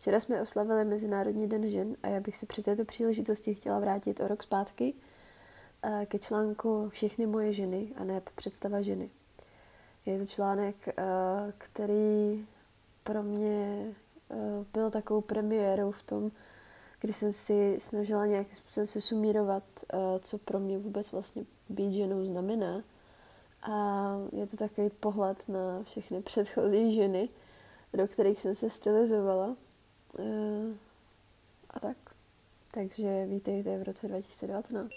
Včera jsme oslavili Mezinárodní den žen a já bych se při této příležitosti chtěla vrátit o rok zpátky eh, ke článku Všechny moje ženy a ne představa ženy. Je to článek, eh, který pro mě eh, byl takovou premiérou v tom, kdy jsem si snažila nějakým způsobem se sumírovat, co pro mě vůbec vlastně být ženou znamená. A je to takový pohled na všechny předchozí ženy, do kterých jsem se stylizovala. Eh, a tak. Takže vítejte v roce 2019.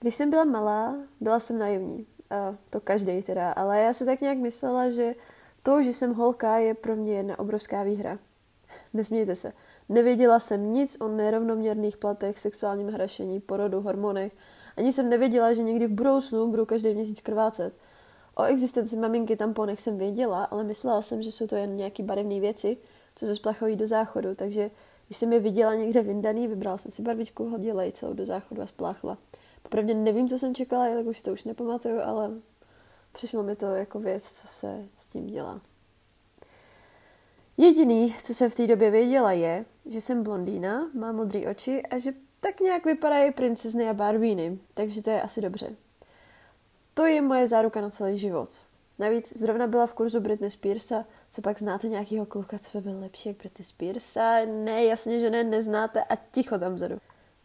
Když jsem byla malá, byla jsem naivní. A to každý teda, ale já si tak nějak myslela, že to, že jsem holka, je pro mě jedna obrovská výhra. Nesmějte se. Nevěděla jsem nic o nerovnoměrných platech, sexuálním hrašení, porodu, hormonech. Ani jsem nevěděla, že někdy v budoucnu budu každý měsíc krvácet. O existenci maminky tamponech jsem věděla, ale myslela jsem, že jsou to jen nějaké barevné věci, co se splachují do záchodu, takže když jsem je viděla někde vyndaný, vybrala jsem si barvičku, hodila ji celou do záchodu a spláchla. Popravdě nevím, co jsem čekala, jak už to už nepamatuju, ale přišlo mi to jako věc, co se s tím dělá. Jediný, co jsem v té době věděla, je, že jsem blondýna, mám modré oči a že tak nějak vypadají princezny a barbíny, takže to je asi dobře. To je moje záruka na celý život. Navíc zrovna byla v kurzu Britney Spearsa, co pak znáte nějakýho kluka, co by byl lepší jak Britney Spearsa? Ne, jasně, že ne, neznáte a ticho tam vzadu.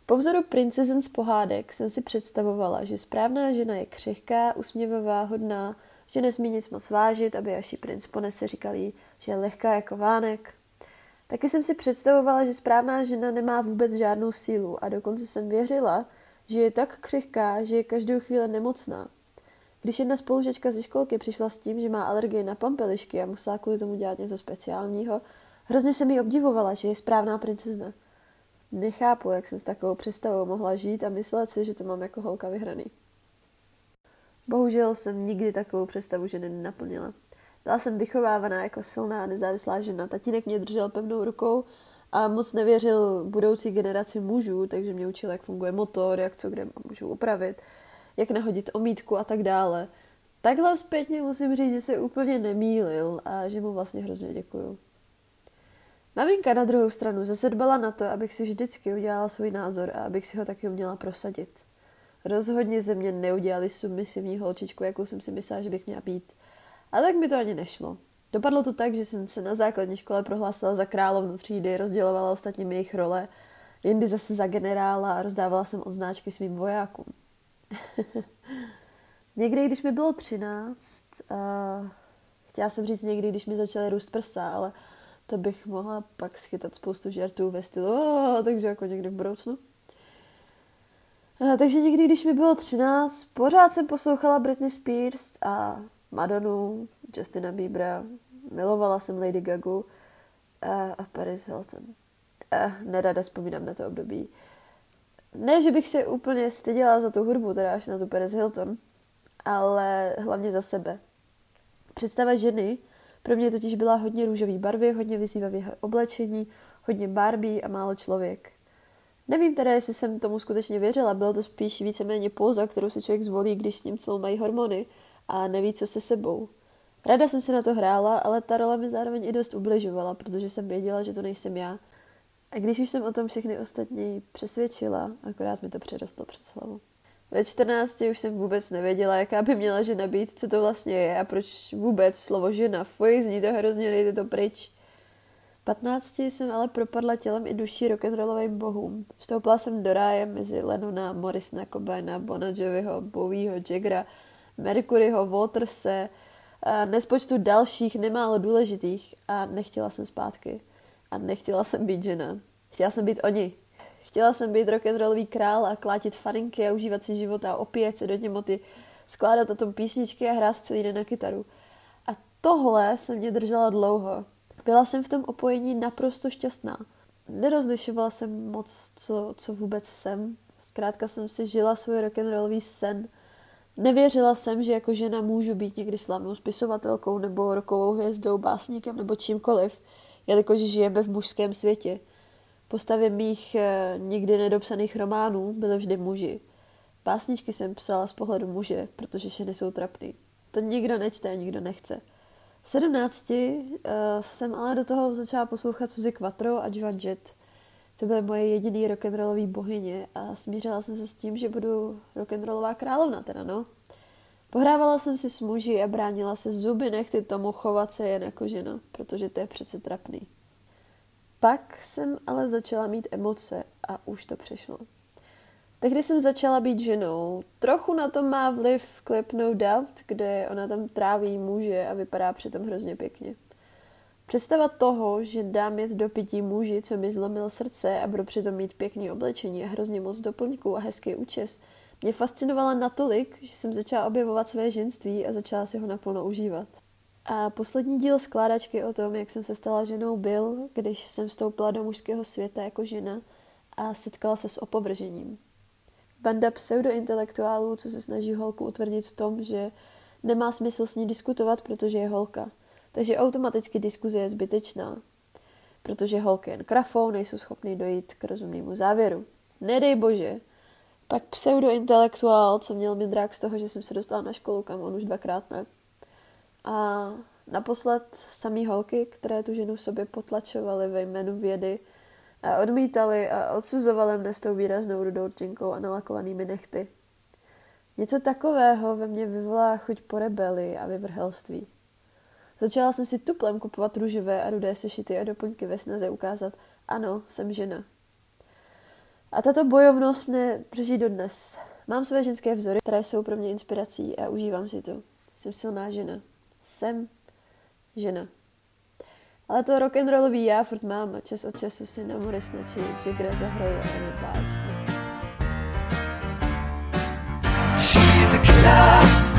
Po vzoru princezen z pohádek jsem si představovala, že správná žena je křehká, usměvavá, hodná, že nesmí nic moc vážit, aby až princ ponese, říkali, že je lehká jako vánek. Taky jsem si představovala, že správná žena nemá vůbec žádnou sílu a dokonce jsem věřila, že je tak křehká, že je každou chvíli nemocná. Když jedna spolužečka ze školky přišla s tím, že má alergii na pampelišky a musela kvůli tomu dělat něco speciálního, hrozně se mi obdivovala, že je správná princezna. Nechápu, jak jsem s takovou představou mohla žít a myslet si, že to mám jako holka vyhraný. Bohužel jsem nikdy takovou představu ženy nenaplnila. Byla jsem vychovávaná jako silná nezávislá žena. Tatínek mě držel pevnou rukou a moc nevěřil budoucí generaci mužů, takže mě učil, jak funguje motor, jak co kde můžu upravit jak nahodit omítku a tak dále. Takhle zpětně musím říct, že se úplně nemýlil a že mu vlastně hrozně děkuju. Maminka na druhou stranu zase dbala na to, abych si vždycky udělala svůj názor a abych si ho taky uměla prosadit. Rozhodně ze mě neudělali submisivní holčičku, jakou jsem si myslela, že bych měla být. A tak mi to ani nešlo. Dopadlo to tak, že jsem se na základní škole prohlásila za královnu třídy, rozdělovala ostatním jejich role, jindy zase za generála a rozdávala jsem odznáčky svým vojákům. někdy, když mi bylo třináct, uh, chtěla jsem říct někdy, když mi začaly růst prsa, ale to bych mohla pak schytat spoustu žartů ve stylu, oh, takže jako někdy v budoucnu. Uh, takže někdy, když mi bylo třináct, pořád jsem poslouchala Britney Spears a Madonu, Justina Biebera, milovala jsem Lady Gagu uh, a Paris Hilton. Uh, nerada vzpomínám na to období. Ne, že bych se úplně styděla za tu hudbu, teda až na tu Perez Hilton, ale hlavně za sebe. Představa ženy pro mě totiž byla hodně růžový barvy, hodně vyzývavý oblečení, hodně Barbie a málo člověk. Nevím teda, jestli jsem tomu skutečně věřila, bylo to spíš víceméně póza, kterou si člověk zvolí, když s ním celou mají hormony a neví, co se sebou. Ráda jsem se na to hrála, ale ta role mi zároveň i dost ubližovala, protože jsem věděla, že to nejsem já a když už jsem o tom všechny ostatní přesvědčila, akorát mi to přerostlo přes hlavu. Ve 14 už jsem vůbec nevěděla, jaká by měla žena být, co to vlastně je a proč vůbec slovo žena. Fuj, zní to hrozně, dejte to pryč. V 15 jsem ale propadla tělem i duší rock'n'rollovým bohům. Vstoupila jsem do ráje mezi Lenona, Morrisona, Cobaina, Bona Joviho, Bowieho, Jaggera, Mercuryho, Waterse, a nespočtu dalších nemálo důležitých a nechtěla jsem zpátky a nechtěla jsem být žena. Chtěla jsem být oni. Chtěla jsem být rock'n'rollový král a klátit faninky a užívat si život a opět se do němoty, skládat o tom písničky a hrát celý den na kytaru. A tohle se mě držela dlouho. Byla jsem v tom opojení naprosto šťastná. Nerozlišovala jsem moc, co, co vůbec jsem. Zkrátka jsem si žila svůj rock'n'rollový sen. Nevěřila jsem, že jako žena můžu být někdy slavnou spisovatelkou nebo rokovou hvězdou, básníkem nebo čímkoliv jelikož žijeme v mužském světě. Postavy mých e, nikdy nedopsaných románů byly vždy muži. Pásničky jsem psala z pohledu muže, protože ženy jsou trapný. To nikdo nečte a nikdo nechce. V 17 uh, jsem ale do toho začala poslouchat Suzy Quattro a Joan Jett. To byly moje jediný rock'n'rollový bohyně a smířila jsem se s tím, že budu rock'n'rollová královna teda, no. Pohrávala jsem si s muži a bránila se zuby nechty tomu chovat se jen jako žena, protože to je přece trapný. Pak jsem ale začala mít emoce a už to přešlo. Tehdy jsem začala být ženou. Trochu na to má vliv klip No Doubt, kde ona tam tráví muže a vypadá přitom hrozně pěkně. Představa toho, že dám jet do pití muži, co mi zlomil srdce a budu přitom mít pěkný oblečení a hrozně moc doplňků a hezký účes, mě fascinovala natolik, že jsem začala objevovat své ženství a začala si ho naplno užívat. A poslední díl skládačky o tom, jak jsem se stala ženou, byl, když jsem vstoupila do mužského světa jako žena a setkala se s opovržením. Banda pseudointelektuálů, co se snaží holku utvrdit v tom, že nemá smysl s ní diskutovat, protože je holka. Takže automaticky diskuze je zbytečná. Protože holky jen krafou nejsou schopny dojít k rozumnému závěru. Nedej bože. Pak pseudointelektuál, co měl mindrák z toho, že jsem se dostala na školu, kam on už dvakrát ne. A naposled samý holky, které tu ženu sobě potlačovaly ve jménu vědy, a odmítali a odsuzovali mne s tou výraznou rudou rtěnkou a nalakovanými nechty. Něco takového ve mně vyvolá chuť po rebeli a vyvrhelství. Začala jsem si tuplem kupovat růžové a rudé sešity a doplňky ve snaze ukázat, ano, jsem žena. A tato bojovnost mě drží dodnes. Mám své ženské vzory, které jsou pro mě inspirací a užívám si to. Jsem silná žena. Jsem žena. Ale to rock and rollový já furt mám a čas od času si na Morrisna či Jagger zahraju a je báčně. She's a killer.